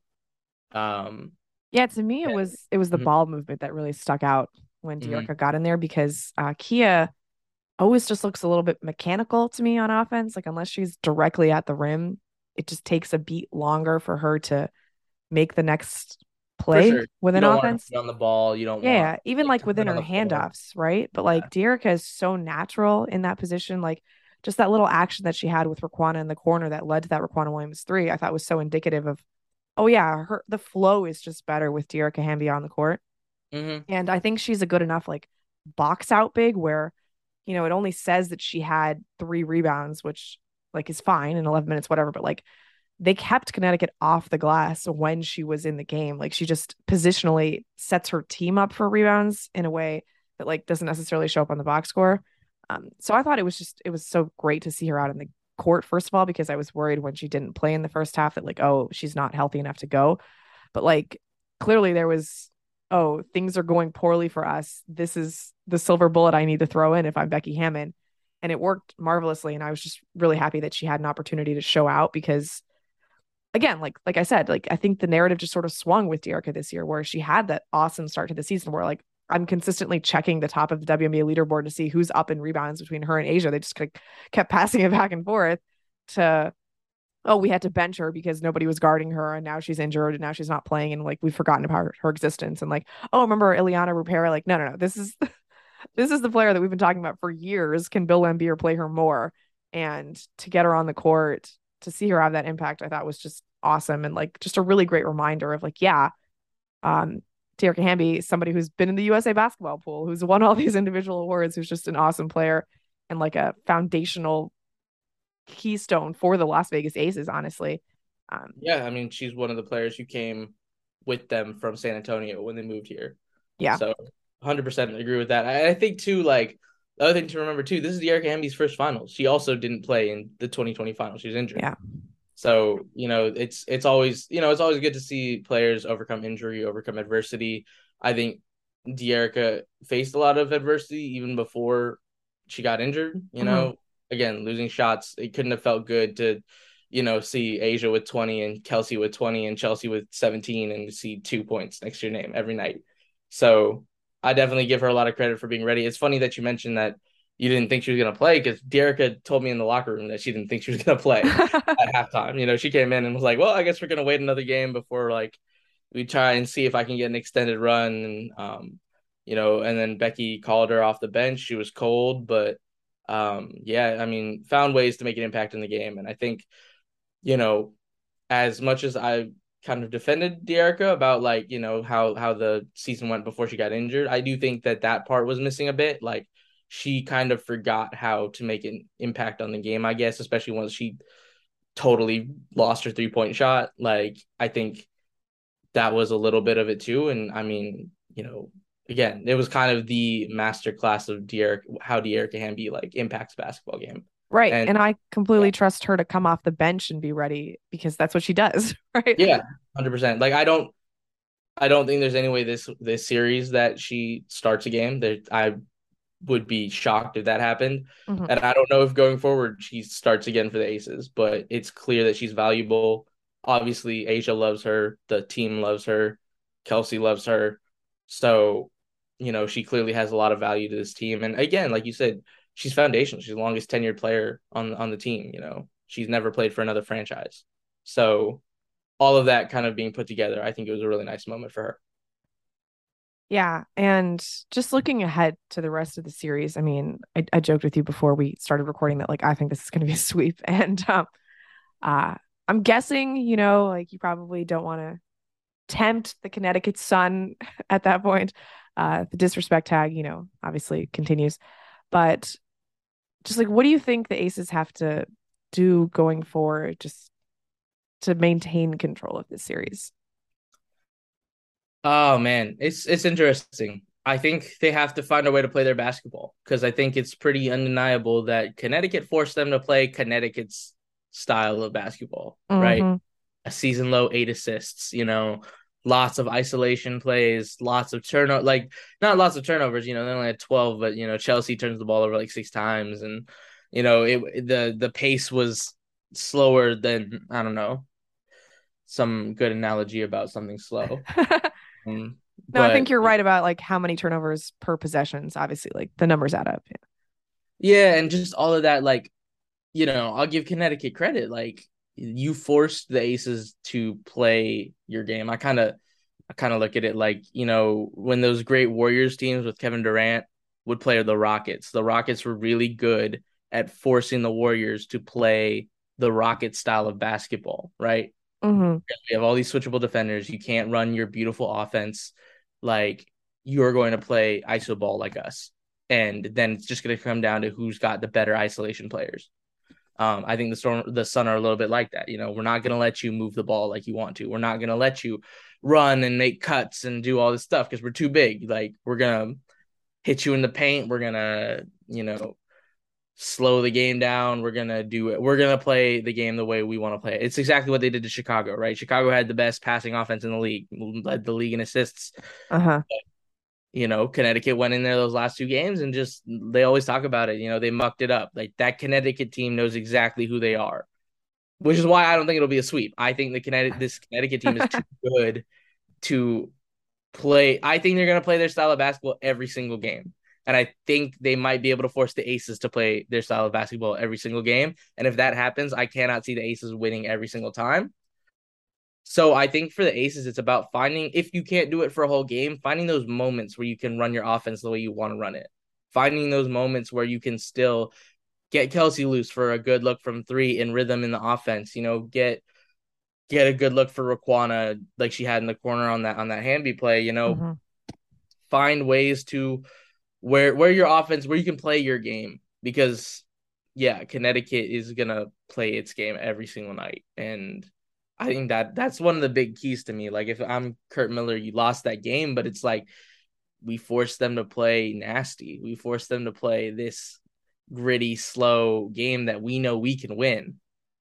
Um Yeah, to me it was it was the Mhm. ball movement that really stuck out when Mhm. Got in there because uh Kiah always just looks a little bit mechanical to me on offense. Like unless she's directly at the rim, it just takes a beat longer for her to make the next play sure. with an offense. on the ball, you don't Yeah, want even like, like within her movement on floor. handoffs, right? But like Dearica is so natural in that position. Like just that little action that she had with Riquna in the corner that led to that Riquna Williams three, I thought was so indicative of, oh yeah, her the flow is just better with Dearica Hamby on the court. Mhm. And I think she's a good enough like box out big where, you know, it only says that she had three rebounds, which like is fine in 11 minutes, whatever. But like they kept Connecticut off the glass when she was in the game. Like she just positionally sets her team up for rebounds in a way that like doesn't necessarily show up on the box score. Um, so I thought it was just it was so great to see her out in the court first of all because I was worried when she didn't play in the first half that like oh she's not healthy enough to go, but like clearly there was oh things are going poorly for us. This is the silver bullet I need to throw in if I'm Becky Hammon, and it worked marvelously. And I was just really happy that she had an opportunity to show out because again, like like I said, like I think the narrative just sort of swung with Dearica this year, where she had that awesome start to the season, where like I'm consistently checking the top of the WNBA leaderboard to see who's up in rebounds between her and A'ja. They just like, kept passing it back and forth to, oh, we had to bench her because nobody was guarding her, and now she's injured, and now she's not playing, and like we've forgotten about her, her existence, and like, oh, remember Iliana Rupert? Like, no, no, no, this is this is the player that we've been talking about for years. Can Bill Laimbeer play her more? And to get her on the court, to see her have that impact, I thought was just awesome and like just a really great reminder of like, yeah, um, Dearica Hamby, somebody who's been in the USA basketball pool, who's won all these individual awards, who's just an awesome player and like a foundational keystone for the Las Vegas Aces, honestly. Um, Yeah, I mean, she's one of the players who came with them from San Antonio when they moved here. Yeah. So 100% agree with that. I, I think, too, like, the other thing to remember, too, this is Erica Hamby's first finals. She also didn't play in the 2020 finals. She was injured. Yeah. So, you know, it's it's always, you know, it's always good to see players overcome injury, overcome adversity. I think Dearica faced a lot of adversity even before she got injured. You know, mm-hmm. again, losing shots, it couldn't have felt good to, you know, see A'ja with 20 and Kelsey with 20 and Chelsea with 17 and see two points next to your name every night. So I definitely give her a lot of credit for being ready. It's funny that you mentioned that you didn't think she was going to play because Dearica told me in the locker room that she didn't think she was going to play at halftime. You know, she came in and was like, "Well, I guess we're gonna wait another game before like we try and see if I can get an extended run." And um, you know, and then Becky called her off the bench. She was cold, but um, yeah, I mean, found ways to make an impact in the game. And I think, you know, as much as I kind of defended Dearica about like you know how how the season went before she got injured, I do think that that part was missing a bit. Like she kind of forgot how to make an impact on the game, I guess, especially once she totally lost her three point shot. Like I think that was a little bit of it too. And I mean, you know, again, it was kind of the master class of Dearic how Dearica Hamby like impacts basketball game. Right. And- And, I completely trust her to come off the bench and be ready because that's what she does. Right. Yeah, hundred percent. Like I don't I don't think there's any way this this series that she starts a game. That I would be shocked if that happened. Mhm. And I don't know if going forward she starts again for the Aces, but it's clear that she's valuable obviously A'ja loves her, the team loves her, Kelsey loves her. So, you know, she clearly has a lot of value to this team. And again, like you said, she's foundational. She's the longest tenured player on on the team, you know. She's never played for another franchise. So all of that kind of being put together, I think it was a really nice moment for her. Yeah. And just looking ahead to the rest of the series, I mean, I, I joked with you before we started recording that like I think this is gonna be a sweep. And um uh I'm guessing, you know, like you probably don't want to tempt the Connecticut Sun at that point. Uh the disrespect tag, you know, obviously continues. But just like what do you think the Aces have to do going forward just to maintain control of this series? Oh man, it's it's interesting. I think they have to find a way to play their basketball because I think it's pretty undeniable that Connecticut forced them to play Connecticut's style of basketball, mm-hmm. right? A season low eight assists, you know, lots of isolation plays, lots of turnover, like not lots of turnovers, you know, they only had 12, but you know, Chelsea turns the ball over like six times and you know, it the the pace was slower than I don't know, some good analogy about something slow. um, no, but, I think you're right about like how many turnovers per possessions. Obviously, like the numbers add up. Yeah. Yeah, and just all of that, like, you know, I'll give Connecticut credit. Like, you forced the Aces to play your game. I kind of, I kind of look at it like, you know, when those great Warriors teams with Kevin Durant would play the Rockets. The Rockets were really good at forcing the Warriors to play the Rocket style of basketball, right? Mm-hmm. We have all these switchable defenders. You can't run your beautiful offense like you're going to play iso ball like us. And then it's just going to come down to who's got the better isolation players. Um, I think the storm, the Sun are a little bit like that. You know, we're not going to let you move the ball like you want to. We're not going to let you run and make cuts and do all this stuff because we're too big. Like we're gonna hit you in the paint. We're gonna, you know, slow the game down. We're gonna do it. We're gonna play the game the way we want to play it. It's exactly what they did to Chicago, right? Chicago had the best passing offense in the league, led the league in assists. Uh huh. You know, Connecticut went in there those last two games and just they always talk about it. You know, they mucked it up. Like that Connecticut team knows exactly who they are, which is why I don't think it'll be a sweep. I think the Connecticut this Connecticut team is too good to play. I think they're gonna play their style of basketball every single game. And I think they might be able to force the Aces to play their style of basketball every single game. And if that happens, I cannot see the Aces winning every single time. So I think for the Aces, it's about finding, if you can't do it for a whole game, finding those moments where you can run your offense the way you want to run it. Finding those moments where you can still get Kelsey loose for a good look from three in rhythm in the offense, you know, get get a good look for Riquna like she had in the corner on that on that Hamby play, you know. Mm-hmm. Find ways to where where your offense where you can play your game because yeah, Connecticut is gonna play its game every single night, and I think that that's one of the big keys to me. Like if I'm Curt Miller, you lost that game, but it's like we forced them to play nasty. We forced them to play this gritty, slow game that we know we can win.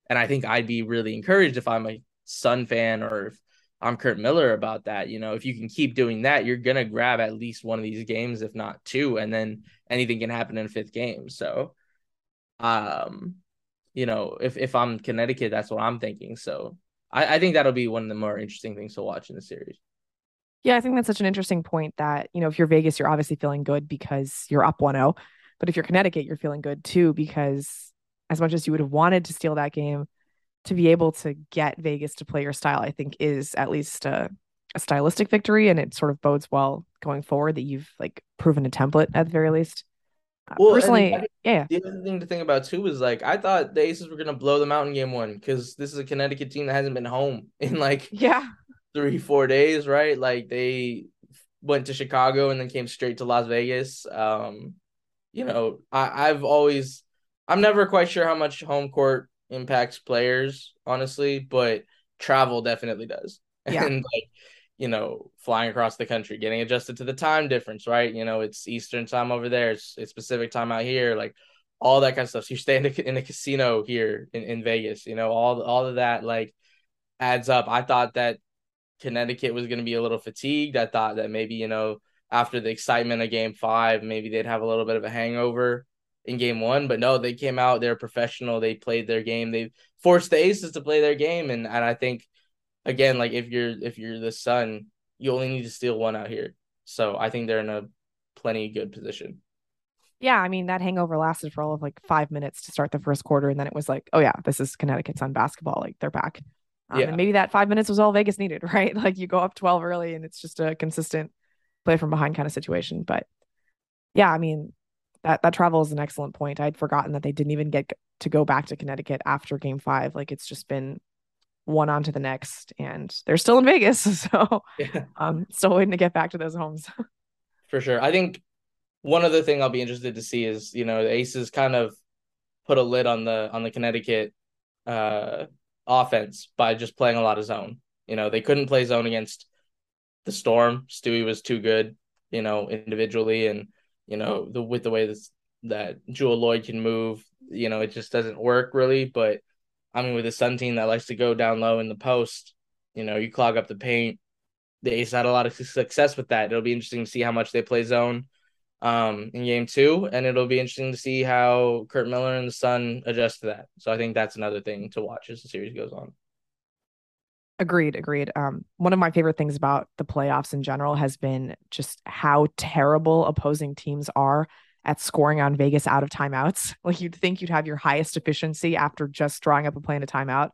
And I think I'd be really encouraged if I'm a Sun fan or if I'm Curt Miller about that. You know, if you can keep doing that, you're gonna grab at least one of these games, if not two, and then anything can happen in a fifth game. So, um, you know, if if I'm Connecticut, that's what I'm thinking. So, I, I think that'll be one of the more interesting things to watch in the series. Yeah, I think that's such an interesting point that, you know, if you're Vegas, you're obviously feeling good because you're up 1 0. But if you're Connecticut, you're feeling good too because as much as you would have wanted to steal that game, to be able to get Vegas to play your style, I think is at least a, a stylistic victory, and it sort of bodes well going forward that you've like proven a template at the very least. Well, personally, yeah. The other thing to think about too is like I thought the Aces were gonna blow them out in game one because this is a Connecticut team that hasn't been home in like yeah three four days, right? Like they went to Chicago and then came straight to Las Vegas. Um, you know, I, I've always I'm never quite sure how much home court impacts players, honestly, but travel definitely does. Yeah. And like, you know, flying across the country, getting adjusted to the time difference, right? You know, it's Eastern time over there, it's, it's Pacific time out here, like all that kind of stuff. So you stay in the, in a casino here in, in Vegas, you know, all all of that like adds up. I thought that Connecticut was going to be a little fatigued. I thought that maybe, you know, after the excitement of game five, maybe they'd have a little bit of a hangover in game one, but no, they came out, they're professional, they played their game, they forced the aces to play their game. And, and I think again, like if you're if you're the Sun, you only need to steal one out here. So I think they're in a plenty good position. Yeah, I mean that hangover lasted for all of like five minutes to start the first quarter, and then it was like, oh yeah, this is Connecticut Sun basketball. Like they're back. Um, Yeah. And maybe that five minutes was all Vegas needed, right? Like you go up 12 early and it's just a consistent play from behind kind of situation. But yeah, I mean, that, that travel is an excellent point. I'd forgotten that they didn't even get to go back to Connecticut after game five. Like it's just been one on to the next, and they're still in Vegas. So Yeah. um, still waiting to get back to those homes. For sure. I think one other thing I'll be interested to see is, you know, the Aces kind of put a lid on the on the Connecticut uh offense by just playing a lot of zone. You know, they couldn't play zone against the Storm. Stewie was too good, you know, individually and you know, the with the way this that Jewell Loyd can move, you know, it just doesn't work really. But I mean with a Sun team that likes to go down low in the post, you know, you clog up the paint. The Aces had a lot of success with that. It'll be interesting to see how much they play zone um in game two and it'll be interesting to see how Curt Miller and the Sun adjust to that. So I think that's another thing to watch as the series goes on. Agreed, agreed. Um, one of my favorite things about the playoffs in general has been just how terrible opposing teams are at scoring on Vegas out of timeouts. Like you'd think you'd have your highest efficiency after just drawing up a in a timeout.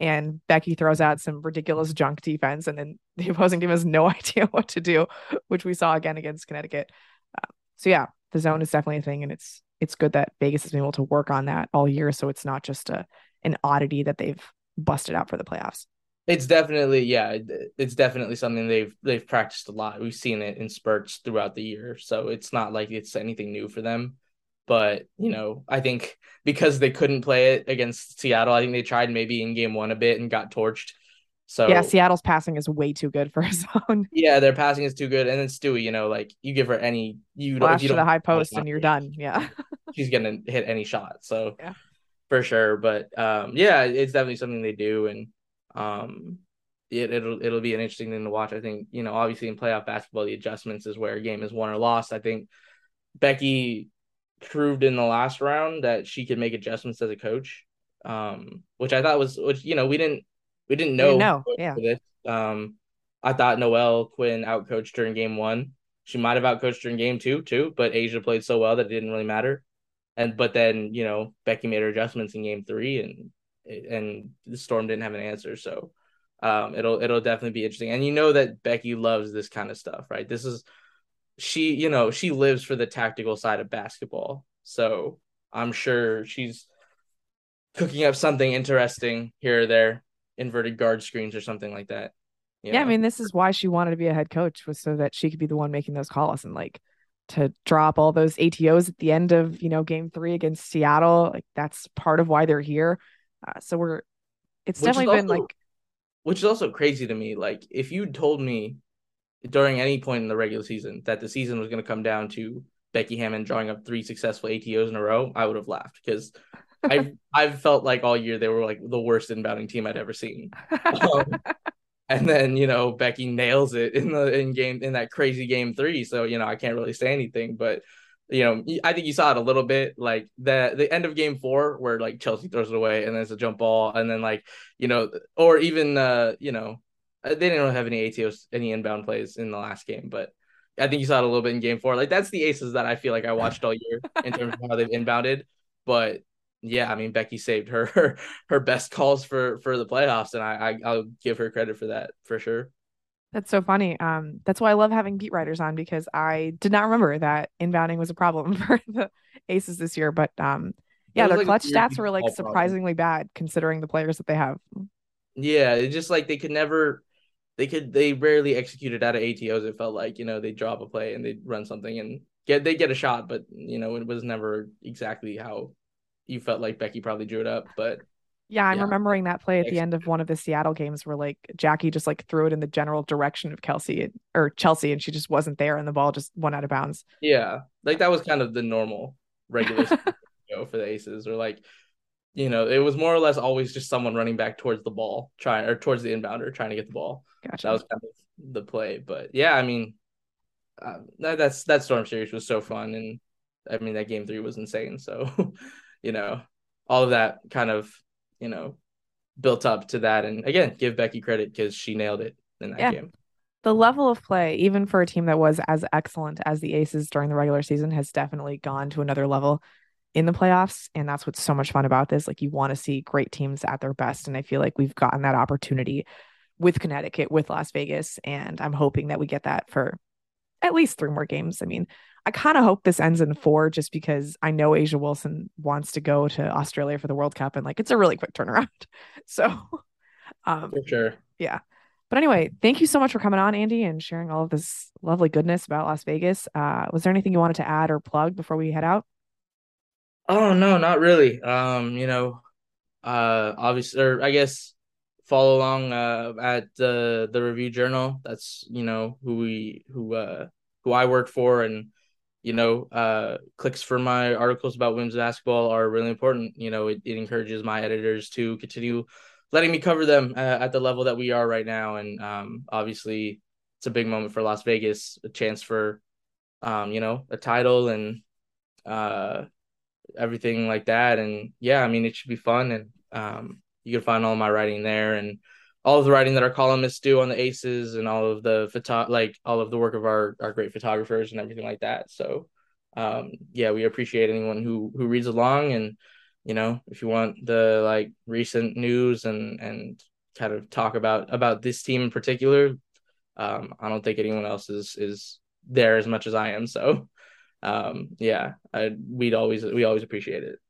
And Becky throws out some ridiculous junk defense, and then the opposing team has no idea what to do, which we saw again against Connecticut. Uh, so yeah, the zone is definitely a thing, and it's it's good that Vegas has been able to work on that all year, so it's not just a an oddity that they've busted out for the playoffs. It's definitely yeah, it's definitely something they've they've practiced a lot. We've seen it in spurts throughout the year. So it's not like it's anything new for them. But, you know, I think because they couldn't play it against Seattle, I think they tried maybe in game 1 a bit and got torched. So Yeah, Seattle's passing is way too good for a zone. yeah, their passing is too good. And then Stewie, you know, like you give her any you don't Flash you to the high post and you're done. Yeah. she's gonna hit any shot. So Yeah. for sure. But um, yeah, it's definitely something they do, and um, it, it'll it'll be an interesting thing to watch. I think you know, obviously in playoff basketball, the adjustments is where a game is won or lost. I think Becky proved in the last round that she could make adjustments as a coach, um, which I thought was which you know we didn't we didn't know know, yeah. this. Um, I thought Noelle Quinn outcoached during game one. She might have outcoached during game two too, but A'ja played so well that it didn't really matter. And but then you know Becky made her adjustments in game three, and and the Storm didn't have an answer. So um, it'll it'll definitely be interesting. And you know that Becky loves this kind of stuff, right? This is she, you know, she lives for the tactical side of basketball. So I'm sure she's cooking up something interesting here or there, inverted guard screens or something like that. Yeah, I mean, this is why she wanted to be a head coach was so that she could be the one making those calls and like to drop all those ATOs at the end of, you know, game three against Seattle. Like that's part of why they're here. Uh, so we're, it's Which definitely been also- like, which is also crazy to me. Like if you told me during any point in the regular season that the season was going to come down to Becky Hammon drawing up three successful ATOs in a row, I would have laughed because I've I've felt like all year they were like the worst inbounding team I'd ever seen. Um, and then you know Becky nails it in the in game in that crazy game three. So you know I can't really say anything, but you know I think you saw it a little bit like the the end of game four where like Chelsea throws it away and then it's a jump ball and then like you know or even uh you know uh, they didn't really have any ATOs any inbound plays in the last game, but I think you saw it a little bit in game four. Like that's the aces that I feel like I watched all year in terms of how they've inbounded. But yeah, I mean Becky saved her her, her best calls for for the playoffs, and I, I I'll give her credit for that for sure. That's so funny. Um, that's why I love having beat writers on because I did not remember that inbounding was a problem for the Aces this year. But um, yeah, their like clutch stats were like default problem. surprisingly bad considering the players that they have. Yeah, it's just like they could never, they could they rarely executed out of ATOs. It felt like you know they drop a play and they run something and get they get a shot, but you know it was never exactly how you felt like Becky probably drew it up. But Yeah, I'm Yeah. remembering that play at the end of one of the Seattle games where like Jackie just like threw it in the general direction of Kelsey or Chelsea and she just wasn't there and the ball just went out of bounds. Yeah, like that was kind of the normal regular go for the Aces, or like, you know, it was more or less always just someone running back towards the ball, trying or towards the inbounder, trying to get the ball. Gotcha. That was kind of the play, but yeah, I mean, uh, that, that's that Storm series was so fun, and I mean that game three was insane. So, you know, all of that kind of, you know, built up to that. And again, give Becky credit because she nailed it in that Yeah. game. the level of play, even for a team that was as excellent as the Aces during the regular season, has definitely gone to another level in the playoffs. And that's what's so much fun about this. Like, you want to see great teams at their best. And I feel like we've gotten that opportunity with Connecticut, with Las Vegas. And I'm hoping that we get that for at least three more games. I mean, I kind of hope this ends in four just because I know A'ja Wilson wants to go to Australia for the World Cup and like it's a really quick turnaround. So, um, For sure. Yeah. But anyway, thank you so much for coming on, Andy, and sharing all of this lovely goodness about Las Vegas. Uh, was there anything you wanted to add or plug before we head out? Oh no, not really. Um, you know, uh obviously or I guess follow along uh at the the review journal. That's, you know, who we who uh who I work for and you know, uh clicks for my articles about women's basketball are really important. You know, it, it encourages my editors to continue letting me cover them uh, at the level that we are right now and um obviously it's a big moment for Las Vegas, a chance for um, you know, a title and uh everything like that. And yeah, I mean, it should be fun. And um, you can find all my writing there and all of the writing that our columnists do on the aces and all of the photo, like all of the work of our, our great photographers and everything like that. So um, yeah, we appreciate anyone who, who reads along and, you know, if you want the like recent news and, and kind of talk about, about this team in particular, um, I don't think anyone else is, is there as much as I am. So um yeah I, we'd always we always appreciate it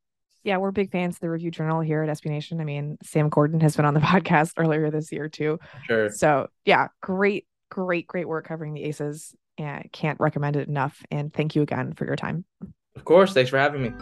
Yeah, we're big fans of the Review Journal here at SB Nation. I mean, Sam Gordon has been on the podcast earlier this year too. sure So yeah, great, great, great work covering the Aces. And can't recommend it enough. And thank you again for your time. of course thanks for having me